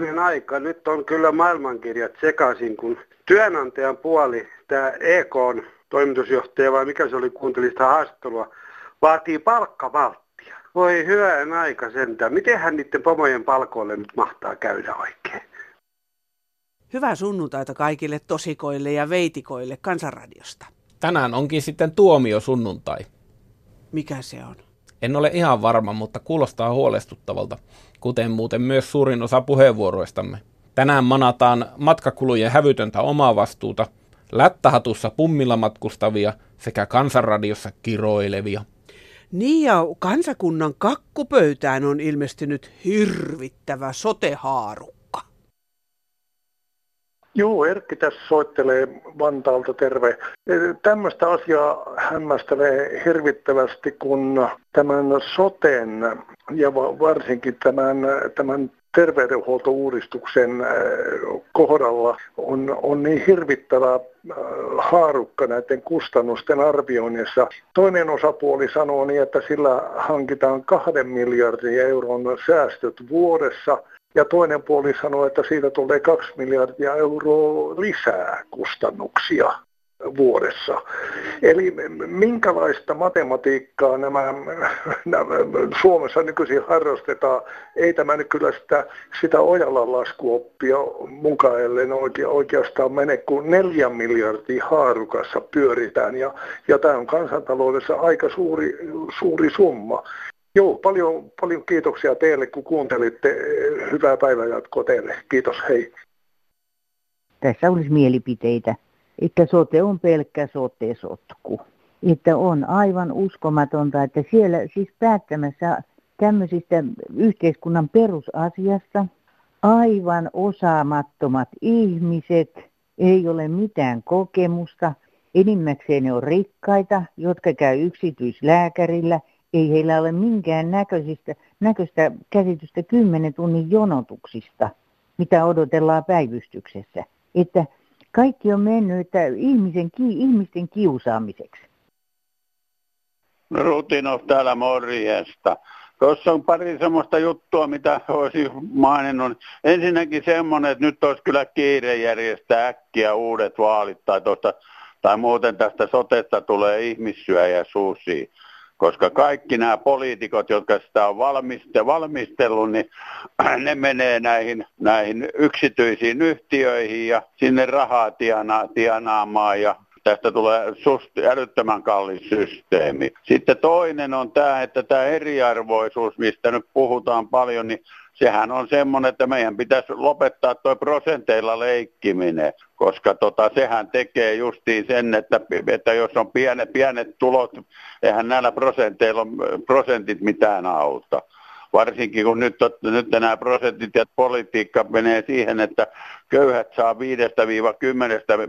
hyvänen aika. Nyt on kyllä maailmankirjat sekaisin, kun työnantajan puoli, tämä EK on toimitusjohtaja vai mikä se oli, kuunteli sitä haastattelua, vaatii palkkavalttia. Voi hyvän aika sentään. Mitenhän niiden pomojen palkoille nyt mahtaa käydä oikein? Hyvää sunnuntaita kaikille tosikoille ja veitikoille Kansanradiosta. Tänään onkin sitten tuomio sunnuntai. Mikä se on? En ole ihan varma, mutta kuulostaa huolestuttavalta, kuten muuten myös suurin osa puheenvuoroistamme. Tänään manataan matkakulujen hävytöntä omaa vastuuta, lättähatussa pummilla matkustavia sekä kansanradiossa kiroilevia. Niin ja kansakunnan kakkupöytään on ilmestynyt hirvittävä sotehaaru. Joo, Erkki tässä soittelee Vantaalta, terve. E, tämmöistä asiaa hämmästelee hirvittävästi, kun tämän soten ja varsinkin tämän, tämän terveydenhuoltouudistuksen e, kohdalla on, on niin hirvittävä e, haarukka näiden kustannusten arvioinnissa. Toinen osapuoli sanoo niin, että sillä hankitaan kahden miljardin euron säästöt vuodessa – ja toinen puoli sanoi, että siitä tulee kaksi miljardia euroa lisää kustannuksia vuodessa. Eli minkälaista matematiikkaa nämä, nämä Suomessa nykyisin harrastetaan, ei tämä nyt kyllä sitä, sitä Ojalan laskuoppia mukaillen oike, oikeastaan mene, kun neljä miljardia haarukassa pyöritään ja, ja tämä on kansantaloudessa aika suuri, suuri summa. Joo, paljon, paljon kiitoksia teille, kun kuuntelitte. Hyvää päivänjatkoa teille. Kiitos, hei. Tässä olisi mielipiteitä, että sote on pelkkä sote-sotku. Että on aivan uskomatonta, että siellä siis päättämässä tämmöisistä yhteiskunnan perusasiasta aivan osaamattomat ihmiset, ei ole mitään kokemusta, enimmäkseen ne on rikkaita, jotka käy yksityislääkärillä – ei heillä ole minkään näköisistä, näköistä käsitystä kymmenen tunnin jonotuksista, mitä odotellaan päivystyksessä. Että kaikki on mennyt että ihmisen, ihmisten kiusaamiseksi. No, Rutinov täällä morjesta. Tuossa on pari semmoista juttua, mitä olisi maininnut. Ensinnäkin semmoinen, että nyt olisi kyllä kiire järjestää äkkiä uudet vaalit tai, tuosta, tai muuten tästä sotesta tulee ihmissyöjä susi koska kaikki nämä poliitikot, jotka sitä on valmistellut, niin ne menee näihin, näihin yksityisiin yhtiöihin ja sinne rahaa tiena, tienaamaan ja tästä tulee susti, älyttömän kallis systeemi. Sitten toinen on tämä, että tämä eriarvoisuus, mistä nyt puhutaan paljon, niin sehän on semmoinen, että meidän pitäisi lopettaa tuo prosenteilla leikkiminen, koska tota, sehän tekee justiin sen, että, että jos on pienet, pienet tulot, eihän näillä prosenteilla prosentit mitään auta. Varsinkin kun nyt, nyt nämä prosentit ja politiikka menee siihen, että köyhät saa 5-10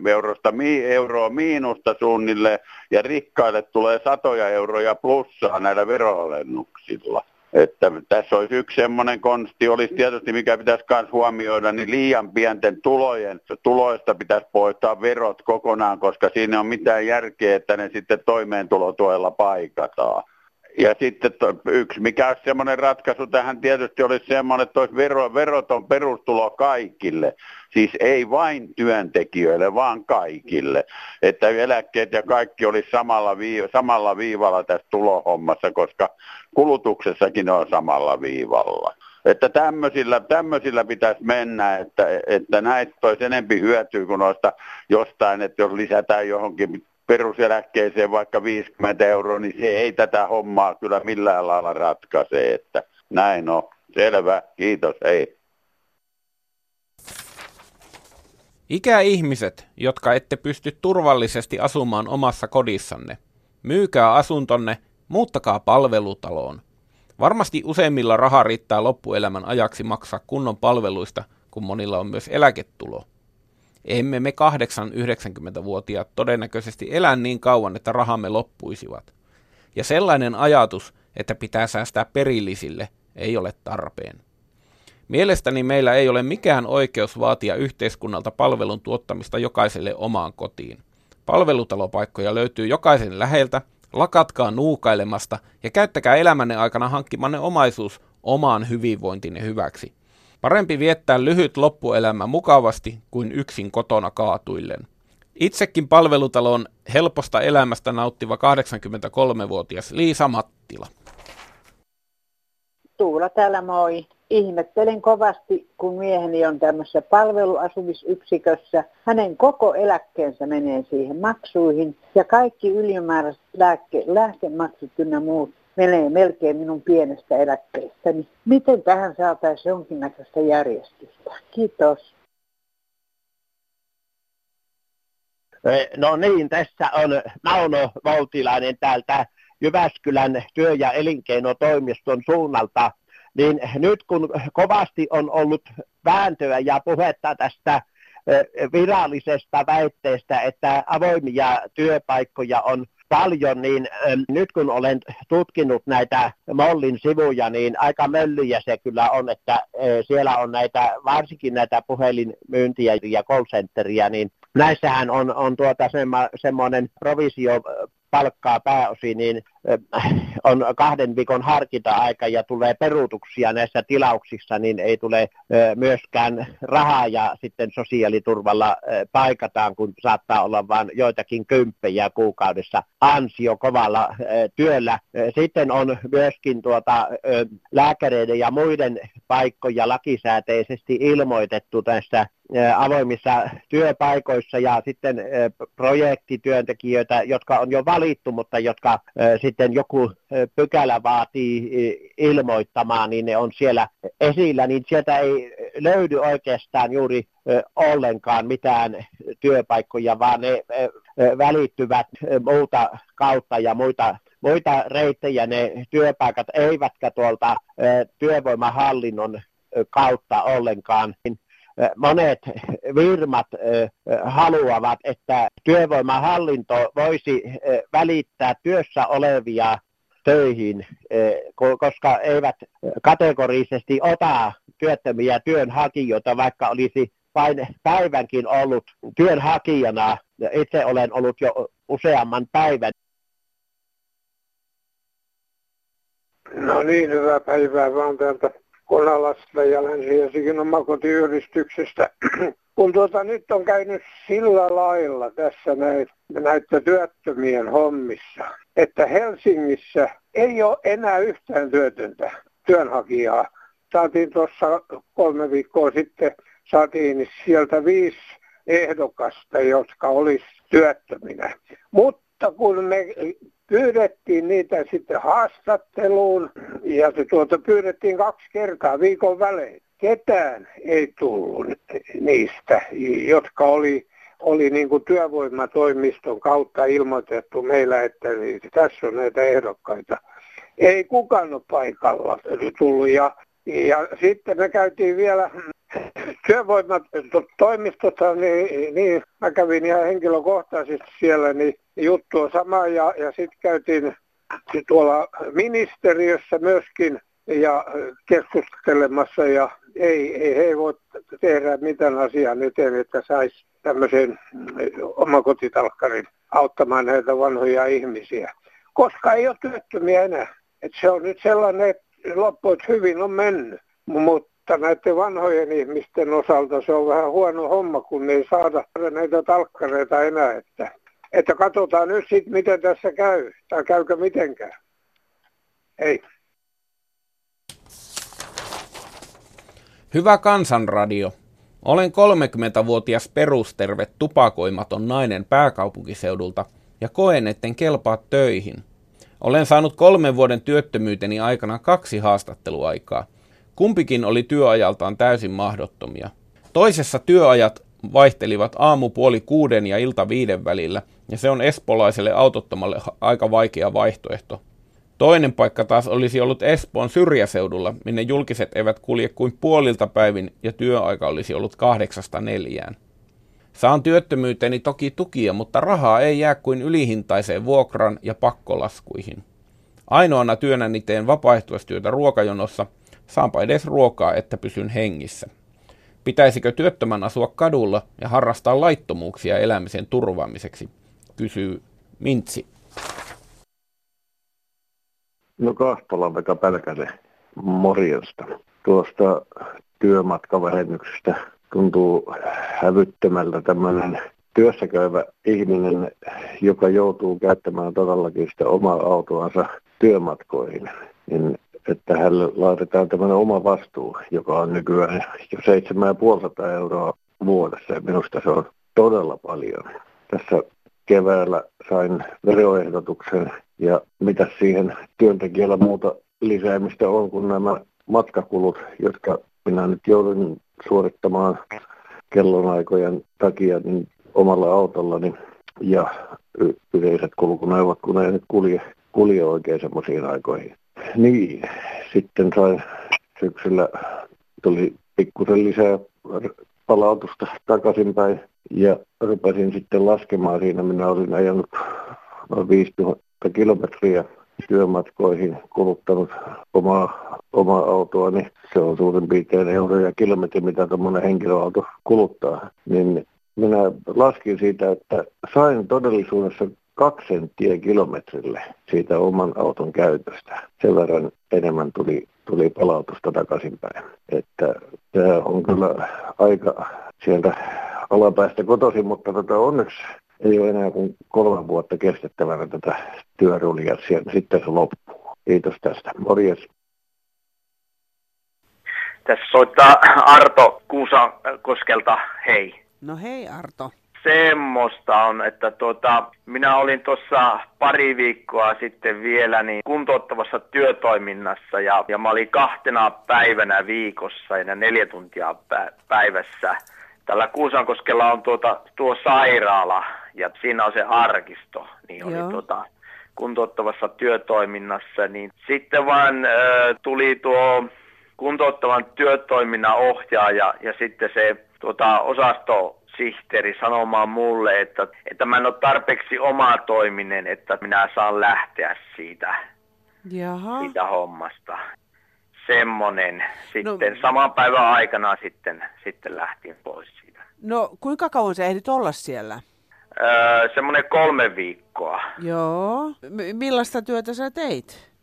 eurosta mi, euroa miinusta suunnilleen ja rikkaille tulee satoja euroja plussaa näillä veroalennuksilla. Että tässä olisi yksi semmoinen konsti, olisi tietysti mikä pitäisi myös huomioida, niin liian pienten tulojen, tuloista pitäisi poistaa verot kokonaan, koska siinä on mitään järkeä, että ne sitten toimeentulotuella paikataan. Ja sitten yksi, mikä olisi semmoinen ratkaisu tähän tietysti olisi semmoinen, että olisi vero, veroton perustulo kaikille. Siis ei vain työntekijöille, vaan kaikille. Että eläkkeet ja kaikki olisi samalla, viiv- samalla viivalla tässä tulohommassa, koska kulutuksessakin on samalla viivalla. Että tämmöisillä, tämmöisillä pitäisi mennä, että, että näistä olisi enempi hyötyä kuin noista jostain, että jos lisätään johonkin peruseläkkeeseen vaikka 50 euroa, niin se ei tätä hommaa kyllä millään lailla ratkaise, että näin on. Selvä, kiitos, hei. Ikäihmiset, jotka ette pysty turvallisesti asumaan omassa kodissanne, myykää asuntonne, muuttakaa palvelutaloon. Varmasti useimmilla raha riittää loppuelämän ajaksi maksaa kunnon palveluista, kun monilla on myös eläketulo. Emme me 8-90-vuotiaat todennäköisesti elä niin kauan, että rahamme loppuisivat. Ja sellainen ajatus, että pitää säästää perillisille, ei ole tarpeen. Mielestäni meillä ei ole mikään oikeus vaatia yhteiskunnalta palvelun tuottamista jokaiselle omaan kotiin. Palvelutalopaikkoja löytyy jokaisen läheltä, lakatkaa nuukailemasta ja käyttäkää elämänne aikana hankkimanne omaisuus omaan hyvinvointinne hyväksi. Parempi viettää lyhyt loppuelämä mukavasti kuin yksin kotona kaatuillen. Itsekin palvelutalon helposta elämästä nauttiva 83-vuotias Liisa Mattila. Tuula täällä moi. Ihmettelen kovasti, kun mieheni on tämmöisessä palveluasumisyksikössä. Hänen koko eläkkeensä menee siihen maksuihin ja kaikki ylimääräiset lääke, lääkemaksut ynnä muut menee melkein minun pienestä eläkkeestäni. Miten tähän saataisiin jonkinnäköistä järjestystä? Kiitos. No niin, tässä on Mauno Voutilainen täältä Jyväskylän työ- ja elinkeinotoimiston suunnalta. Niin nyt kun kovasti on ollut vääntöä ja puhetta tästä virallisesta väitteestä, että avoimia työpaikkoja on paljon, niin nyt kun olen tutkinut näitä Mollin sivuja, niin aika möllyjä se kyllä on, että siellä on näitä, varsinkin näitä puhelinmyyntiä ja call centeria, niin näissähän on, on tuota semmo, semmoinen provisio palkkaa pääosin, niin on kahden viikon harkinta-aika ja tulee peruutuksia näissä tilauksissa, niin ei tule myöskään rahaa ja sitten sosiaaliturvalla paikataan, kun saattaa olla vain joitakin kymppejä kuukaudessa ansio kovalla työllä. Sitten on myöskin tuota, lääkäreiden ja muiden paikkoja lakisääteisesti ilmoitettu tässä avoimissa työpaikoissa ja sitten projektityöntekijöitä, jotka on jo valittu, mutta jotka sitten joku pykälä vaatii ilmoittamaan, niin ne on siellä esillä, niin sieltä ei löydy oikeastaan juuri ollenkaan mitään työpaikkoja, vaan ne välittyvät muuta kautta ja muita muita reittejä. Ne työpaikat eivätkä tuolta työvoimahallinnon kautta ollenkaan monet firmat haluavat, että työvoimahallinto voisi välittää työssä olevia töihin, koska eivät kategorisesti ota työttömiä työnhakijoita, vaikka olisi vain päivänkin ollut työnhakijana. Itse olen ollut jo useamman päivän. No niin, hyvää päivää vaan täältä Konalasta ja Länsi-Helsingin omakotiyhdistyksestä. Kun tuota, nyt on käynyt sillä lailla tässä näitä, näitä työttömien hommissa, että Helsingissä ei ole enää yhtään työtöntä työnhakijaa. Saatiin tuossa kolme viikkoa sitten, saatiin sieltä viisi ehdokasta, jotka olisi työttöminä. Mutta kun me pyydettiin niitä sitten haastatteluun ja se tuota pyydettiin kaksi kertaa viikon välein. Ketään ei tullut niistä, jotka oli, oli niin kuin työvoimatoimiston kautta ilmoitettu meillä, että tässä on näitä ehdokkaita. Ei kukaan ole paikalla tullut ja, ja sitten me käytiin vielä työvoimatoimistossa, niin, niin mä kävin ihan henkilökohtaisesti siellä, niin juttu on sama ja, ja sitten käytiin tuolla ministeriössä myöskin ja keskustelemassa ja ei, ei he voi tehdä mitään asiaa eteen, että saisi tämmöisen omakotitalkkarin auttamaan näitä vanhoja ihmisiä. Koska ei ole työttömiä enää. Et se on nyt sellainen, että loppu, että hyvin on mennyt. Mutta näiden vanhojen ihmisten osalta se on vähän huono homma, kun ei saada näitä talkkareita enää. Että että katsotaan nyt sitten, miten tässä käy, tai käykö mitenkään. Ei. Hyvä kansanradio. Olen 30-vuotias perusterve tupakoimaton nainen pääkaupunkiseudulta ja koen, etten kelpaa töihin. Olen saanut kolmen vuoden työttömyyteni aikana kaksi haastatteluaikaa. Kumpikin oli työajaltaan täysin mahdottomia. Toisessa työajat vaihtelivat aamu puoli kuuden ja ilta viiden välillä, ja se on espolaiselle autottomalle aika vaikea vaihtoehto. Toinen paikka taas olisi ollut Espoon syrjäseudulla, minne julkiset eivät kulje kuin puolilta päivin ja työaika olisi ollut kahdeksasta neljään. Saan työttömyyteni toki tukia, mutta rahaa ei jää kuin ylihintaiseen vuokran ja pakkolaskuihin. Ainoana työnäni teen vapaaehtoistyötä ruokajonossa, saanpa edes ruokaa, että pysyn hengissä. Pitäisikö työttömän asua kadulla ja harrastaa laittomuuksia elämisen turvaamiseksi, kysyy Mintsi. No Kahtolan Veka Pälkäne morjesta. Tuosta työmatkavähennyksestä. Tuntuu hävyttömältä tämmöinen työssäkäyvä ihminen, joka joutuu käyttämään todellakin sitä omaa autoansa työmatkoihin, niin että hänelle laitetaan tämmöinen oma vastuu, joka on nykyään jo 7500 euroa vuodessa. Ja minusta se on todella paljon. Tässä keväällä sain veroehdotuksen ja mitä siihen työntekijällä muuta lisäämistä on kuin nämä matkakulut, jotka minä nyt joudun suorittamaan kellonaikojen takia niin omalla autollani ja yleiset kulkuneuvot, kun ei nyt kulje, kulje oikein semmoisiin aikoihin. Niin, sitten sain syksyllä, tuli pikkusen lisää palautusta takaisinpäin ja rupesin sitten laskemaan siinä. Minä olin ajanut noin 5000 kilometriä työmatkoihin, kuluttanut omaa, omaa autoa, niin se on suurin piirtein euroja kilometri, mitä tuommoinen henkilöauto kuluttaa. Niin minä laskin siitä, että sain todellisuudessa kaksi senttiä kilometrille siitä oman auton käytöstä. Sen verran enemmän tuli, tuli palautusta takaisinpäin. Että tämä on kyllä aika sieltä alapäästä kotoisin, mutta tota onneksi ei ole enää kuin kolme vuotta kestettävänä tätä työrulia. Sitten se loppuu. Kiitos tästä. Morjes. Tässä soittaa Arto Kuusakoskelta. Hei. No hei Arto. Semmoista on, että tuota, minä olin tuossa pari viikkoa sitten vielä niin kuntouttavassa työtoiminnassa ja, ja mä olin kahtena päivänä viikossa ja neljä tuntia päivässä. Tällä Kuusankoskella on tuota, tuo sairaala ja siinä on se arkisto, niin oli tuota, kuntouttavassa työtoiminnassa. Niin sitten vaan äh, tuli tuo kuntouttavan työtoiminnan ohjaaja ja sitten se tuota, osastosihteeri sanomaan mulle, että, että mä en ole tarpeeksi oma toiminen, että minä saan lähteä siitä, Jaha. siitä hommasta. Semmonen. Sitten no, saman päivän aikana sitten, sitten lähtin pois siitä. No kuinka kauan sä ehdit olla siellä? Öö, semmoinen kolme viikkoa. Joo. M- millaista työtä sä teit?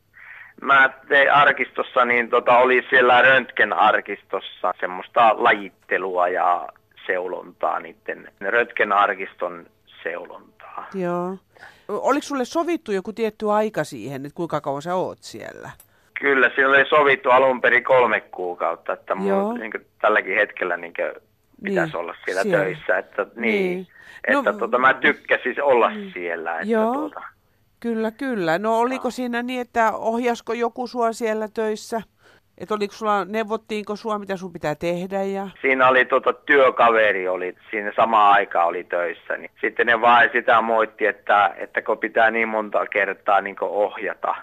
Mä tein arkistossa, niin tota, oli siellä röntgenarkistossa semmoista lajittelua ja seulontaa, niiden röntgenarkiston seulontaa. Joo. Oliko sulle sovittu joku tietty aika siihen, että kuinka kauan sä oot siellä? Kyllä, siinä oli sovittu alun perin kolme kuukautta, että mulla, niin kuin, tälläkin hetkellä niin kuin, pitäisi niin, olla siellä, siellä töissä. Että, niin, niin. että no, tuota, mä tykkäsin olla niin. siellä. Että, joo. Tuota, Kyllä, kyllä. No oliko no. siinä niin, että ohjasko joku sua siellä töissä? Että oliko sulla, neuvottiinko sua, mitä sun pitää tehdä? Ja... Siinä oli tota, työkaveri, oli, siinä sama aika oli töissä. Niin. Sitten ne vain sitä moitti, että, että kun pitää niin monta kertaa niin ohjata.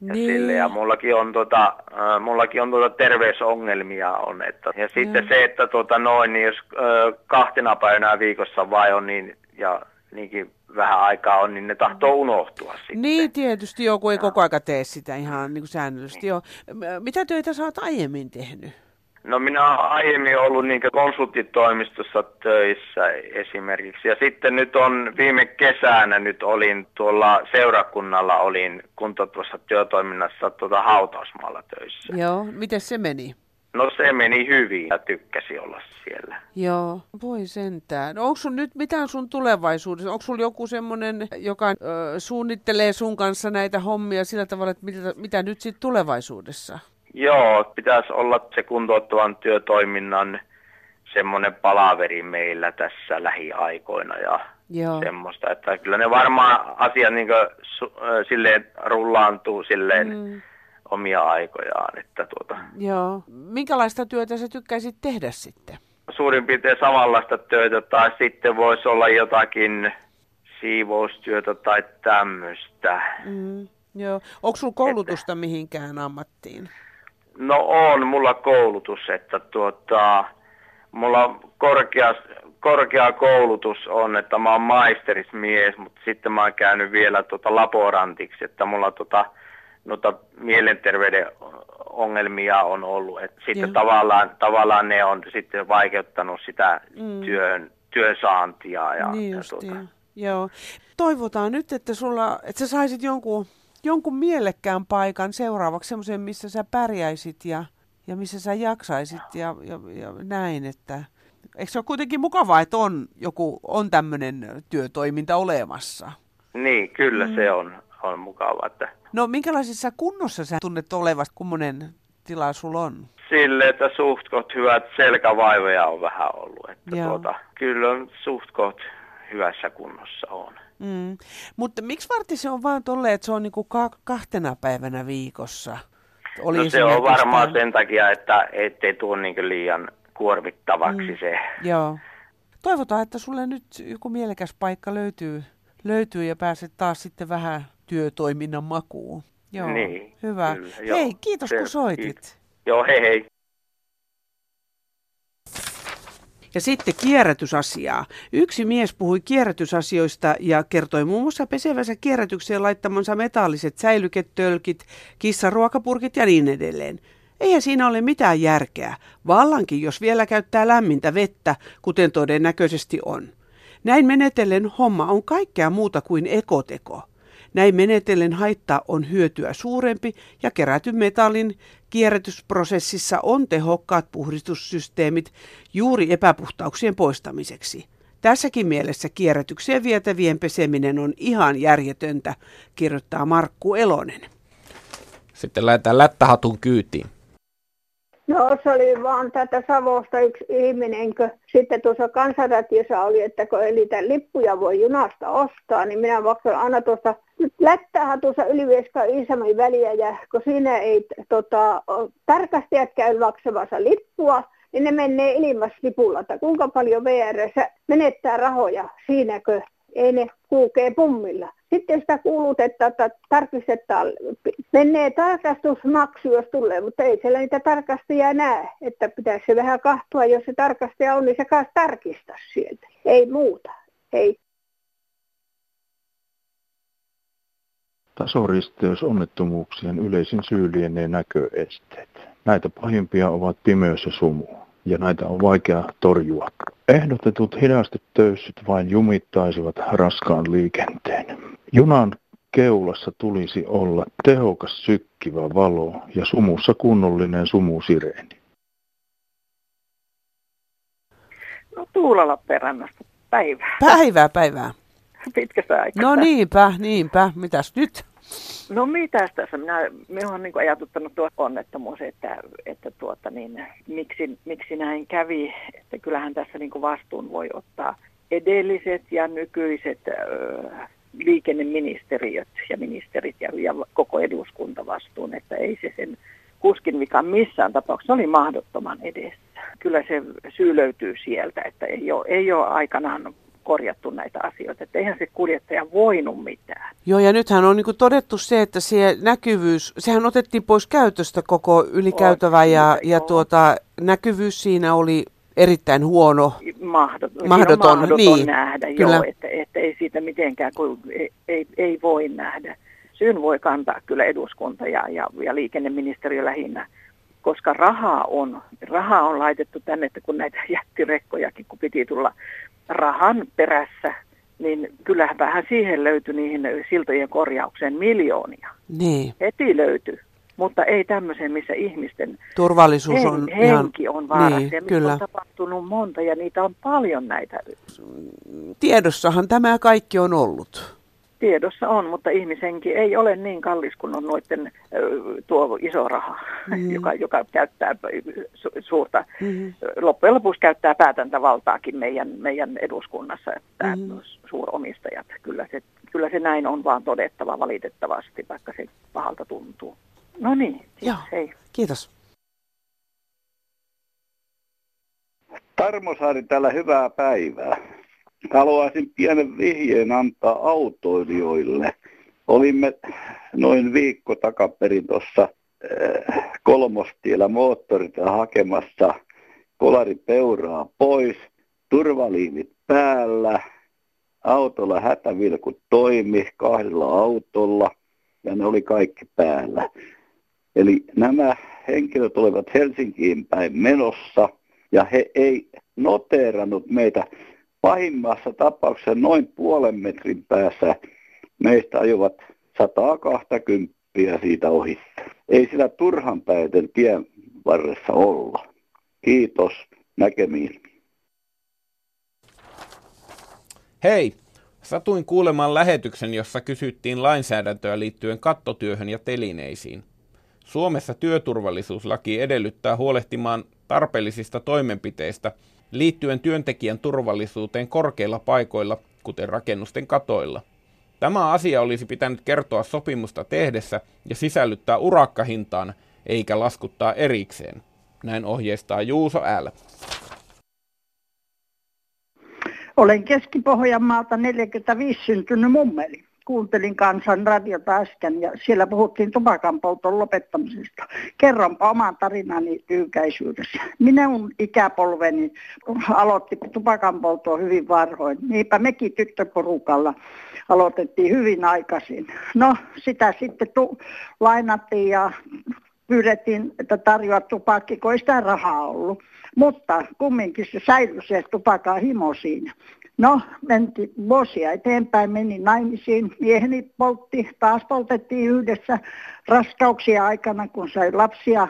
Ja, niin. sille, ja mullakin on, tota, äh, mullakin on tota terveysongelmia on. Että, ja sitten se, että tota, noin, niin jos äh, kahtena päivänä viikossa vai on niin, ja niinkin vähän aikaa on, niin ne tahtoo unohtua sitten. Niin, tietysti joku ei no. koko aika tee sitä ihan niin kuin säännöllisesti. Niin. Joo. Mitä töitä sä oot aiemmin tehnyt? No minä olen aiemmin ollut niin konsulttitoimistossa töissä esimerkiksi. Ja sitten nyt on viime kesänä nyt olin tuolla seurakunnalla olin kuntouttavassa työtoiminnassa tuota hautausmaalla töissä. Joo, miten se meni? No se meni hyvin ja tykkäsi olla siellä. Joo, voi sentään. No, onko sun nyt mitään sun tulevaisuudessa? Onko sulla joku semmoinen, joka ö, suunnittelee sun kanssa näitä hommia sillä tavalla, että mitä, mitä nyt sitten tulevaisuudessa? Joo, pitäisi olla se kuntouttavan työtoiminnan semmoinen palaveri meillä tässä lähiaikoina ja Joo. semmoista, että kyllä ne varmaan asiat niin su, silleen rullaantuu silleen mm. Omia aikojaan. Että tuota. Joo. Minkälaista työtä sä tykkäisit tehdä sitten? Suurin piirtein samanlaista työtä tai sitten voisi olla jotakin siivoustyötä tai tämmöistä. Mm. Joo. Onko sulla koulutusta että... mihinkään ammattiin? No on mulla koulutus, että tuota, mulla korkea, korkea koulutus on, että mä oon maisterismies, mutta sitten mä oon käynyt vielä tuota laborantiksi, että mulla tuota, noita mielenterveyden ongelmia on ollut. Et sitten tavallaan, tavallaan ne on sitten vaikeuttanut sitä mm. työn, työn saantia. Ja, niin ja tuota. Joo. Toivotaan nyt, että, sulla, että sä saisit jonkun jonkun mielekkään paikan seuraavaksi, semmoisen, missä sä pärjäisit ja ja missä sä jaksaisit ja, ja, ja näin, että eikö se ole kuitenkin mukavaa, että on joku, on tämmöinen työtoiminta olemassa? Niin, kyllä mm. se on, on mukavaa. Että... No minkälaisessa kunnossa sä tunnet olevasta, kummonen tila sulla on? Sille, että suht hyvät selkävaivoja on vähän ollut. Että tuota, kyllä on suht hyvässä kunnossa on. Mm. Mutta miksi varti se on vaan tolleen, että se on niinku ka- kahtena päivänä viikossa? Oli no se on varmaan sen takia, että ettei tuo niinku liian kuormittavaksi mm. se. Joo. Toivotaan, että sulle nyt joku mielekäs paikka löytyy, löytyy ja pääset taas sitten vähän työtoiminnan makuun. Joo, niin, hyvä. Kyllä, hei, joo, kiitos se, kun soitit. Kiitos. Joo, hei hei. Ja sitten kierrätysasiaa. Yksi mies puhui kierrätysasioista ja kertoi muun muassa pesevänsä kierrätykseen laittamansa metalliset säilyketölkit, kissaruokapurkit ja niin edelleen. Eihän siinä ole mitään järkeä, vallankin jos vielä käyttää lämmintä vettä, kuten todennäköisesti on. Näin menetellen homma on kaikkea muuta kuin ekoteko. Näin menetellen haitta on hyötyä suurempi ja kerätyn metallin kierrätysprosessissa on tehokkaat puhdistussysteemit juuri epäpuhtauksien poistamiseksi. Tässäkin mielessä kierrätykseen vietävien peseminen on ihan järjetöntä, kirjoittaa Markku Elonen. Sitten lähdetään lättähatun kyytiin. No se oli vaan tätä Savosta yksi ihminen, kun sitten tuossa kansanratiossa oli, että kun ei niitä lippuja voi junasta ostaa, niin minä maksan aina tuosta lättähän tuossa Ylivieska Iisamin väliä ja kun siinä ei tota, tarkastajat käy maksamassa lippua, niin ne menee ilmaslipulla, että kuinka paljon VR menettää rahoja siinäkö ei ne kulkee pummilla. Sitten sitä kuulutetaan, että tarkistetaan, menee tarkastusmaksu, jos tulee, mutta ei siellä niitä tarkastajia näe. Että pitäisi vähän kahtua, jos se tarkastaja on, niin se kanssa tarkistaa sieltä. Ei muuta. Ei. Tasoristeysonnettomuuksien yleisin syy lienee näköesteet. Näitä pahimpia ovat pimeys ja sumu, ja näitä on vaikea torjua. Ehdotetut hidastetöyssyt vain jumittaisivat raskaan liikenteen. Junan keulassa tulisi olla tehokas sykkivä valo ja sumussa kunnollinen sumusireeni. No Tuula Lappeenrannasta. Päivää. Päivää, päivää. Pitkästä aikaa. No niinpä, niinpä. Mitäs nyt? No mitäs tässä? Minä, minua on niin ajatuttanut tuo onnettomuus, että, että tuota, niin, miksi, miksi näin kävi. Että kyllähän tässä niin vastuun voi ottaa edelliset ja nykyiset ö, liikenneministeriöt ja ministerit ja, ja koko eduskunta vastuun, että ei se sen kuskin vika missään tapauksessa oli mahdottoman edessä. Kyllä se syy löytyy sieltä, että ei ole, ei ole aikanaan korjattu näitä asioita. Että eihän se kuljettaja voinut mitään. Joo, ja nythän on niin todettu se, että se näkyvyys, sehän otettiin pois käytöstä koko ylikäytävä ja, ja tuota, näkyvyys siinä oli erittäin huono. Mahdoton, mahdoton, mahdoton niin, nähdä, kyllä. joo, että, että ei siitä mitenkään, kun ei, ei, ei voi nähdä. Syyn voi kantaa kyllä eduskunta ja, ja, ja liikenneministeriö lähinnä, koska rahaa on, rahaa on laitettu tänne, että kun näitä jättirekkojakin, kun piti tulla rahan perässä, niin kyllähän vähän siihen löytyi niihin siltojen korjaukseen miljoonia. Niin. Heti löytyi. Mutta ei tämmöiseen, missä ihmisten Turvallisuus on hen, henki ihan, on vaarassa. Niin, ja kyllä. on tapahtunut monta ja niitä on paljon näitä. Tiedossahan tämä kaikki on ollut. Tiedossa on, mutta ihmishenki ei ole niin kallis kuin on noiden tuo iso raha, mm. joka, joka käyttää su, suurta, mm. loppujen lopuksi käyttää päätäntävaltaakin meidän, meidän eduskunnassa, että mm. suuromistajat. Kyllä se, kyllä se näin on vaan todettava valitettavasti, vaikka se pahalta tuntuu. No niin, Joo. hei. Kiitos. Tarmo Saari täällä hyvää päivää. Haluaisin pienen vihjeen antaa autoilijoille. Olimme noin viikko takaperin tuossa äh, kolmostiellä moottorita hakemassa kolaripeuraa pois, turvaliivit päällä, autolla hätävilkut toimi kahdella autolla ja ne oli kaikki päällä. Eli nämä henkilöt olivat Helsinkiin päin menossa ja he ei noteerannut meitä pahimmassa tapauksessa noin puolen metrin päässä meistä ajuvat 120 siitä ohi. Ei sillä turhan päiten tien varressa olla. Kiitos, näkemiin. Hei! Satuin kuulemaan lähetyksen, jossa kysyttiin lainsäädäntöä liittyen kattotyöhön ja telineisiin. Suomessa työturvallisuuslaki edellyttää huolehtimaan tarpeellisista toimenpiteistä liittyen työntekijän turvallisuuteen korkeilla paikoilla, kuten rakennusten katoilla. Tämä asia olisi pitänyt kertoa sopimusta tehdessä ja sisällyttää urakkahintaan, eikä laskuttaa erikseen. Näin ohjeistaa Juuso L. Olen Keski-Pohjanmaalta 45 syntynyt mummeli. Kuuntelin kansan radiota äsken ja siellä puhuttiin tupakan polton lopettamisesta. Kerronpa oman tarinani tyykäisyydessä. Minun ikäpolveni aloitti tupakan hyvin varhoin. Niinpä mekin tyttöporukalla aloitettiin hyvin aikaisin. No sitä sitten tu- lainattiin ja pyydettiin, että tarjoaa tupakki, kun ei sitä rahaa ollut. Mutta kumminkin se säilyi se tupakaa himo siinä. No, menti vuosia eteenpäin, meni naimisiin, mieheni poltti, taas poltettiin yhdessä raskauksia aikana, kun sai lapsia,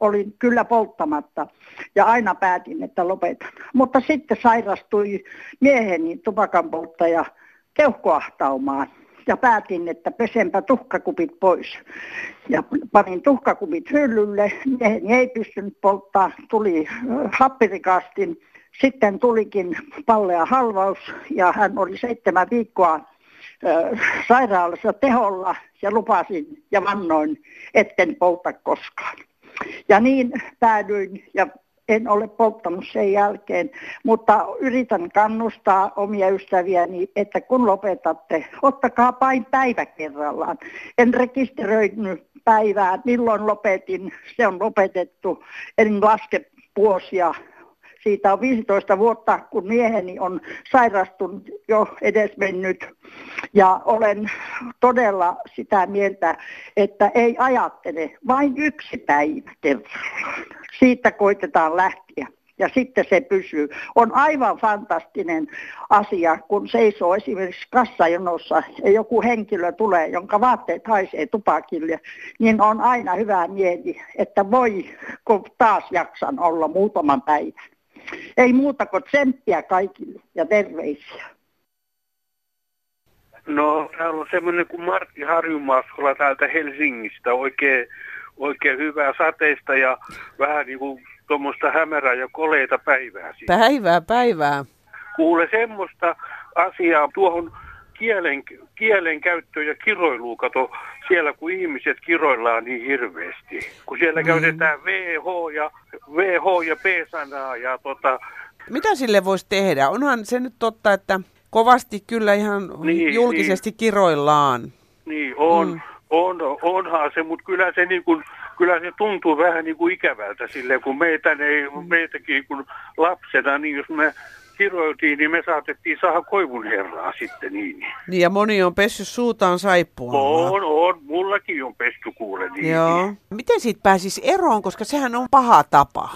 olin kyllä polttamatta ja aina päätin, että lopetan. Mutta sitten sairastui mieheni tupakan polttaja keuhkoahtaumaan ja päätin, että pesenpä tuhkakupit pois. Ja panin tuhkakupit hyllylle, mieheni ei pystynyt polttaa, tuli happirikastin sitten tulikin pallea halvaus ja hän oli seitsemän viikkoa sairaalassa teholla ja lupasin ja vannoin, etten polta koskaan. Ja niin päädyin ja en ole polttanut sen jälkeen, mutta yritän kannustaa omia ystäviäni, että kun lopetatte, ottakaa vain päivä kerrallaan. En rekisteröinyt päivää, milloin lopetin, se on lopetettu, en laske vuosia siitä on 15 vuotta, kun mieheni on sairastunut jo edesmennyt. Ja olen todella sitä mieltä, että ei ajattele vain yksi päivä. Siitä koitetaan lähteä ja sitten se pysyy. On aivan fantastinen asia, kun seisoo esimerkiksi kassajonossa ja joku henkilö tulee, jonka vaatteet haisee tupakille, niin on aina hyvä mieli, että voi, kun taas jaksan olla muutaman päivän. Ei muuta kuin tsemppiä kaikille ja terveisiä. No, täällä on semmoinen kuin Martti Harjumaskola täältä Helsingistä. Oikein, oikein hyvää sateista ja vähän niin kuin tuommoista hämärää ja koleita päivää. Siitä. Päivää, päivää. Kuule semmoista asiaa tuohon kielen, kielen käyttöön ja kiroiluun, kato siellä kun ihmiset kiroillaan niin hirveästi. Kun siellä mm. käytetään VH ja, VH ja P-sanaa ja tota... Mitä sille voisi tehdä? Onhan se nyt totta, että kovasti kyllä ihan niin, julkisesti niin. kiroillaan. Niin, on, mm. on, onhan se, mutta kyllä se niin kuin, kyllä se tuntuu vähän niin kuin ikävältä sille, kun meitä ei, meitäkin kun lapsena, niin jos me kiroiltiin, niin me saatettiin saada koivun herraa sitten niin. Niin ja moni on pessy suutaan saippua. On, on. Mullakin on pesty kuule niin. Joo. Miten siitä pääsisi eroon, koska sehän on paha tapa?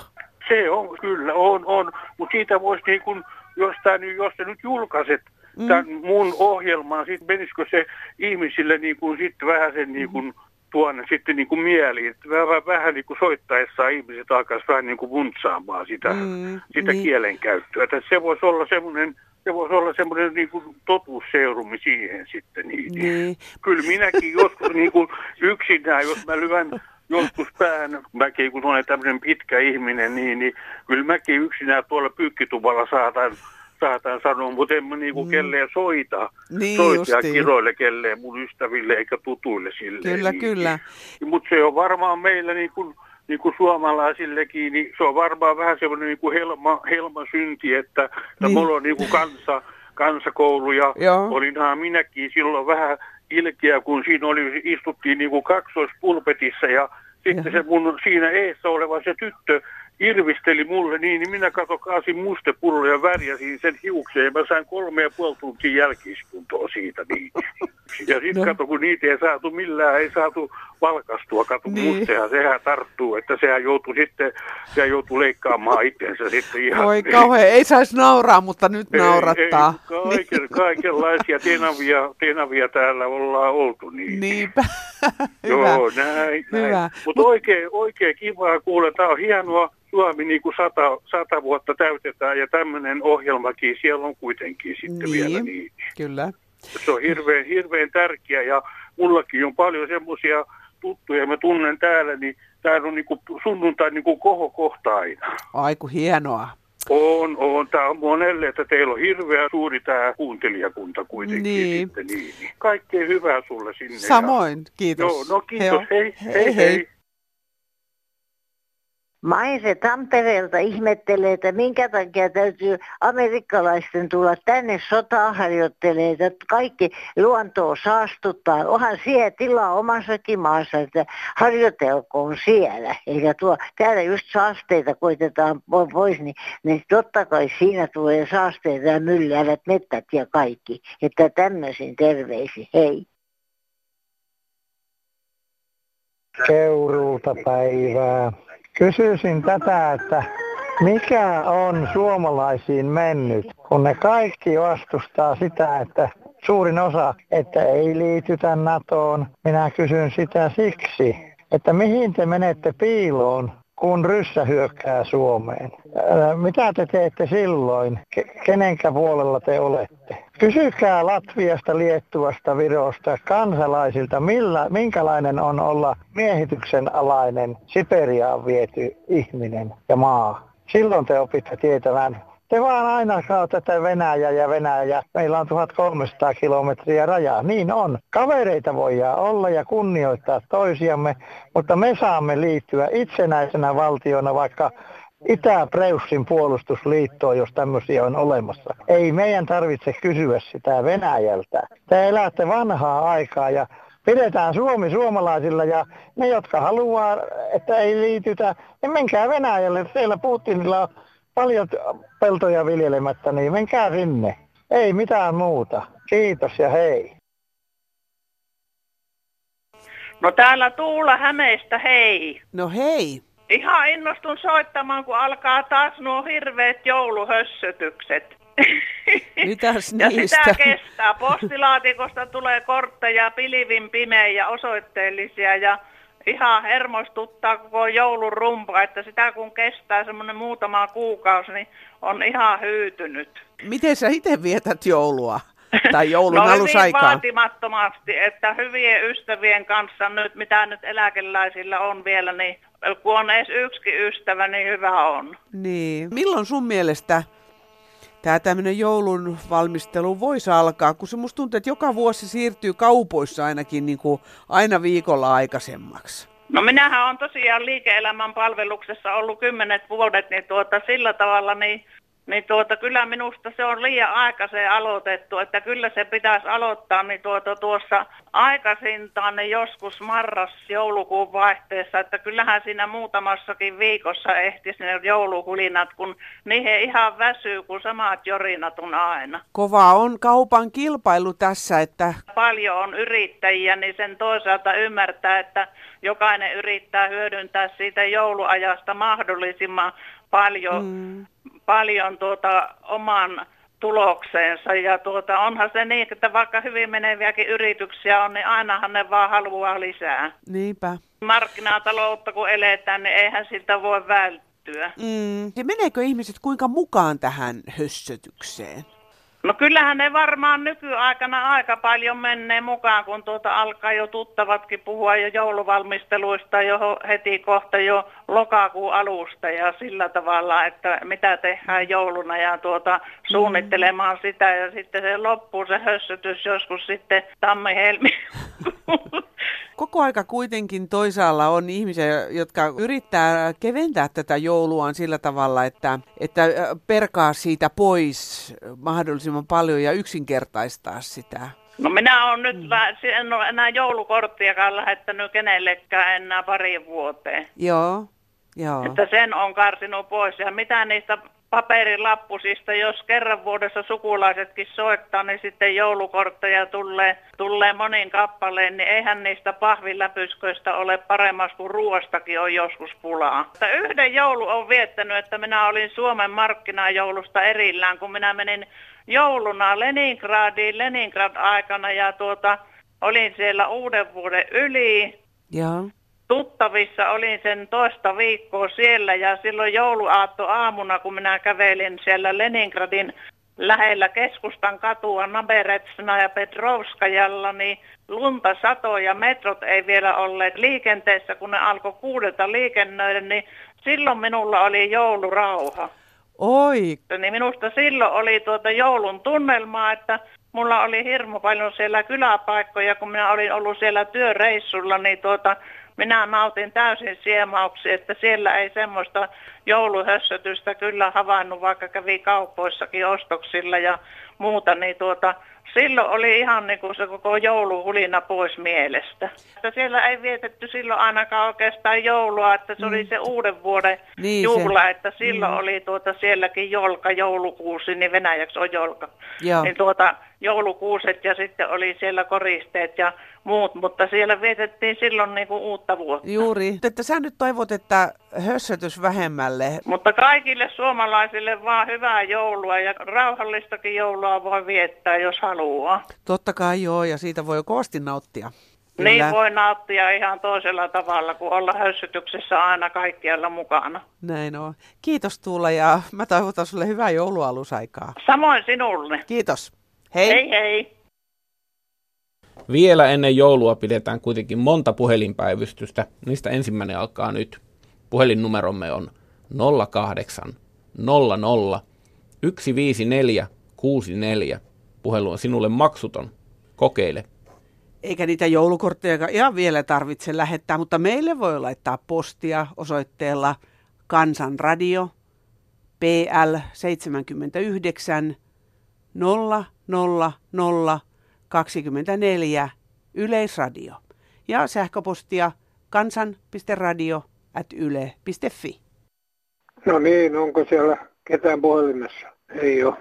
Se on, kyllä, on, on. Mutta siitä voisi niin kun, jos, tää, jos sä nyt julkaiset mm. tämän mun ohjelman, sitten menisikö se ihmisille niin kuin, sit vähän sen niin kuin, tuonne sitten niin kuin mieliin. Että vähän, vähän niin kuin soittaessa ihmiset alkaisivat vähän niin kuin vuntsaamaan sitä, mm, sitä niin. kielenkäyttöä. Että se voisi olla semmoinen se voisi olla semmoinen niin kuin totuusseurumi siihen sitten. Niin. niin. Kyllä minäkin joskus niin kuin yksinään, jos mä lyvän joskus päähän, mäkin kun olen tämmöinen pitkä ihminen, niin, niin kyllä mäkin yksinään tuolla pyykkituvalla saatan saatan sanoa, mutta en mä niinku mm. kelleen soita. Niin soita kiroille kelleen mun ystäville eikä tutuille sille. Kyllä, niin, kyllä. Mutta se on varmaan meillä niin kuin, niin kuin suomalaisillekin, niin se on varmaan vähän semmoinen niin kuin helma, helma synti, että, että niin. mulla on niin kuin kansa, kansakoulu ja Joo. olinhan minäkin silloin vähän ilkeä, kun siinä oli, istuttiin niin kuin kaksoispulpetissa ja sitten se mun siinä eessä oleva se tyttö irvisteli mulle niin, niin minä kato kaasin mustepullo ja värjäsin sen hiukseen ja mä sain kolme ja puoli tuntia jälkiistuntoa siitä niin. Ja sitten no. kato, kun niitä ei saatu millään, ei saatu valkastua, kato Niin. musta ja sehän tarttuu, että sehän joutuu sitten, sehän joutuu leikkaamaan itsensä sitten ihan. Voi kauhean, ei saisi nauraa, mutta nyt Ei, naurattaa. Ei, kaiken, kaikenlaisia tenavia, tenavia täällä ollaan oltu. Niin. Niinpä. Joo, näin. Näin. Mutta oikein, oikein kivaa kuulla. Tämä on hienoa. Suomi niin kuin sata, sata vuotta täytetään ja tämmöinen ohjelmakin siellä on kuitenkin sitten Niin. vielä niin. Kyllä. Se on hirveän, hirveän tärkeä ja mullakin on paljon semmoisia tuttuja, mä tunnen täällä, niin täällä on niin kuin sunnuntai niin kuin kohokohta aina. Aiku hienoa. On, on. Tämä on monelle, että teillä on hirveän suuri tämä kuuntelijakunta kuitenkin Niin. sitten. Niin. Kaikkea hyvää sulle sinne. Samoin, kiitos. Joo, no kiitos. Joo. Hei, hei, hei. hei. hei. Maise Tampereelta ihmettelee, että minkä takia täytyy amerikkalaisten tulla tänne sotaa harjoittelemaan, että kaikki luontoa saastuttaa. Onhan siellä tilaa omassakin maassa, että harjoitelkoon siellä. Eikä tuo, täällä just saasteita koitetaan po- pois, niin, niin totta kai siinä tulee saasteita ja mylläävät mettät ja kaikki. Että tämmöisin terveisin, hei. Keuruulta päivää. Kysyisin tätä, että mikä on suomalaisiin mennyt, kun ne kaikki vastustaa sitä, että suurin osa, että ei liitytä NATOon. Minä kysyn sitä siksi, että mihin te menette piiloon, kun ryssä hyökkää Suomeen? Mitä te teette silloin? Ke- kenenkä puolella te olette? Kysykää Latviasta, Liettuasta, Virosta kansalaisilta, millä, minkälainen on olla miehityksen alainen Siperiaan viety ihminen ja maa. Silloin te opitte tietämään. Te vaan aina saa tätä Venäjä ja Venäjä. Meillä on 1300 kilometriä rajaa. Niin on. Kavereita voidaan olla ja kunnioittaa toisiamme, mutta me saamme liittyä itsenäisenä valtiona vaikka Itä-Preussin puolustusliittoon, jos tämmöisiä on olemassa. Ei meidän tarvitse kysyä sitä Venäjältä. Te elätte vanhaa aikaa ja pidetään Suomi suomalaisilla ja ne, jotka haluaa, että ei liitytä, niin menkää Venäjälle. Siellä Putinilla on paljon peltoja viljelemättä, niin menkää sinne. Ei mitään muuta. Kiitos ja hei. No täällä Tuula Hämeestä, hei. No hei. Ihan innostun soittamaan, kun alkaa taas nuo hirveät jouluhössötykset. Mitäs Ja niistä? sitä kestää. Postilaatikosta tulee kortteja pilivin pimeä ja osoitteellisia ja ihan hermostuttaa koko joulun rumpa, että sitä kun kestää semmoinen muutama kuukausi, niin on ihan hyytynyt. Miten sä itse vietät joulua? Tai joulun no alusaikaa? vaatimattomasti, että hyvien ystävien kanssa nyt, mitä nyt eläkeläisillä on vielä, niin kun on edes yksikin ystävä, niin hyvä on. Niin. Milloin sun mielestä tämä tämmöinen joulun valmistelu voisi alkaa? Kun se musta tuntuu, että joka vuosi siirtyy kaupoissa ainakin niin kuin aina viikolla aikaisemmaksi. No minähän on tosiaan liike-elämän palveluksessa ollut kymmenet vuodet, niin tuota sillä tavalla niin, niin tuota, kyllä minusta se on liian aikaiseen aloitettu, että kyllä se pitäisi aloittaa niin tuota, tuossa aikaisintaan niin joskus marras-joulukuun vaihteessa, että kyllähän siinä muutamassakin viikossa ehtisi ne joulukulinat, kun niihin ihan väsyy, kun samat jorinat on aina. Kova on kaupan kilpailu tässä, että paljon on yrittäjiä, niin sen toisaalta ymmärtää, että jokainen yrittää hyödyntää siitä jouluajasta mahdollisimman paljon, mm. paljon tuota, oman tulokseensa. Ja tuota, onhan se niin, että vaikka hyvin meneviäkin yrityksiä on, niin ainahan ne vaan haluaa lisää. niinpä. Markkinataloutta kun eletään, niin eihän siltä voi välttyä. Mm. Ja meneekö ihmiset kuinka mukaan tähän hössötykseen? No kyllähän ne varmaan nykyaikana aika paljon menee mukaan, kun tuota alkaa jo tuttavatkin puhua jo jouluvalmisteluista jo heti kohta jo lokakuun alusta ja sillä tavalla, että mitä tehdään jouluna ja tuota suunnittelemaan sitä ja sitten se loppuu se hössötys joskus sitten tammi-helmi. Koko aika kuitenkin toisaalla on ihmisiä, jotka yrittää keventää tätä jouluaan sillä tavalla, että, että perkaa siitä pois mahdollisimman paljon ja yksinkertaistaa sitä. No minä olen nyt, lä- en ole enää joulukorttiakaan lähettänyt kenellekään enää pari vuoteen. Joo, joo. Että sen on karsinut pois ja mitä niistä paperilappusista, jos kerran vuodessa sukulaisetkin soittaa, niin sitten joulukortteja tulee, tulee monin kappaleen, niin eihän niistä pahviläpysköistä ole paremmassa kuin ruoastakin on joskus pulaa. Mutta yhden joulu on viettänyt, että minä olin Suomen markkinajoulusta erillään, kun minä menin jouluna Leningradiin Leningrad-aikana ja tuota, olin siellä uuden vuoden yli. Joo tuttavissa olin sen toista viikkoa siellä ja silloin jouluaatto aamuna, kun minä kävelin siellä Leningradin lähellä keskustan katua Naberetsna ja Petrovskajalla, niin lunta satoi ja metrot ei vielä olleet liikenteessä, kun ne alkoi kuudelta liikennöidä, niin silloin minulla oli joulurauha. Oi! Niin minusta silloin oli tuota joulun tunnelmaa, että mulla oli hirmu paljon siellä kyläpaikkoja, kun minä olin ollut siellä työreissulla, niin tuota, minä nautin täysin siemauksi, että siellä ei semmoista jouluhössötystä kyllä havainnut, vaikka kävi kaupoissakin ostoksilla ja muuta, niin tuota, silloin oli ihan niin kuin se koko jouluhulina pois mielestä. Että siellä ei vietetty silloin ainakaan oikeastaan joulua, että se mm. oli se uuden vuoden niin juhla, se. että silloin mm. oli tuota sielläkin jolka, joulukuusi, niin venäjäksi on jolka. Joo. Niin tuota, joulukuuset ja sitten oli siellä koristeet ja muut, mutta siellä vietettiin silloin niin kuin uutta vuotta. Juuri. Että sä nyt toivot, että hössötys vähemmälle. Mutta kaikille suomalaisille vaan hyvää joulua ja rauhallistakin joulua voi viettää, jos haluaa. Totta kai joo, ja siitä voi kovasti nauttia. Kyllä. Niin voi nauttia ihan toisella tavalla kuin olla hössytyksessä aina kaikkialla mukana. Näin on. Kiitos Tuula ja mä toivotan sulle hyvää joulualusaikaa. Samoin sinulle. Kiitos. Hei. Hei hei. Vielä ennen joulua pidetään kuitenkin monta puhelinpäivystystä. Niistä ensimmäinen alkaa nyt. Puhelinnumeromme on 08 00 154 64. Puhelu on sinulle maksuton. Kokeile. Eikä niitä joulukortteja ihan vielä tarvitse lähettää, mutta meille voi laittaa postia osoitteella Kansanradio PL 79 000 24 Yleisradio ja sähköpostia kansan.radio.yle.fi. No niin, onko siellä ketään puhelimessa? Ei ole.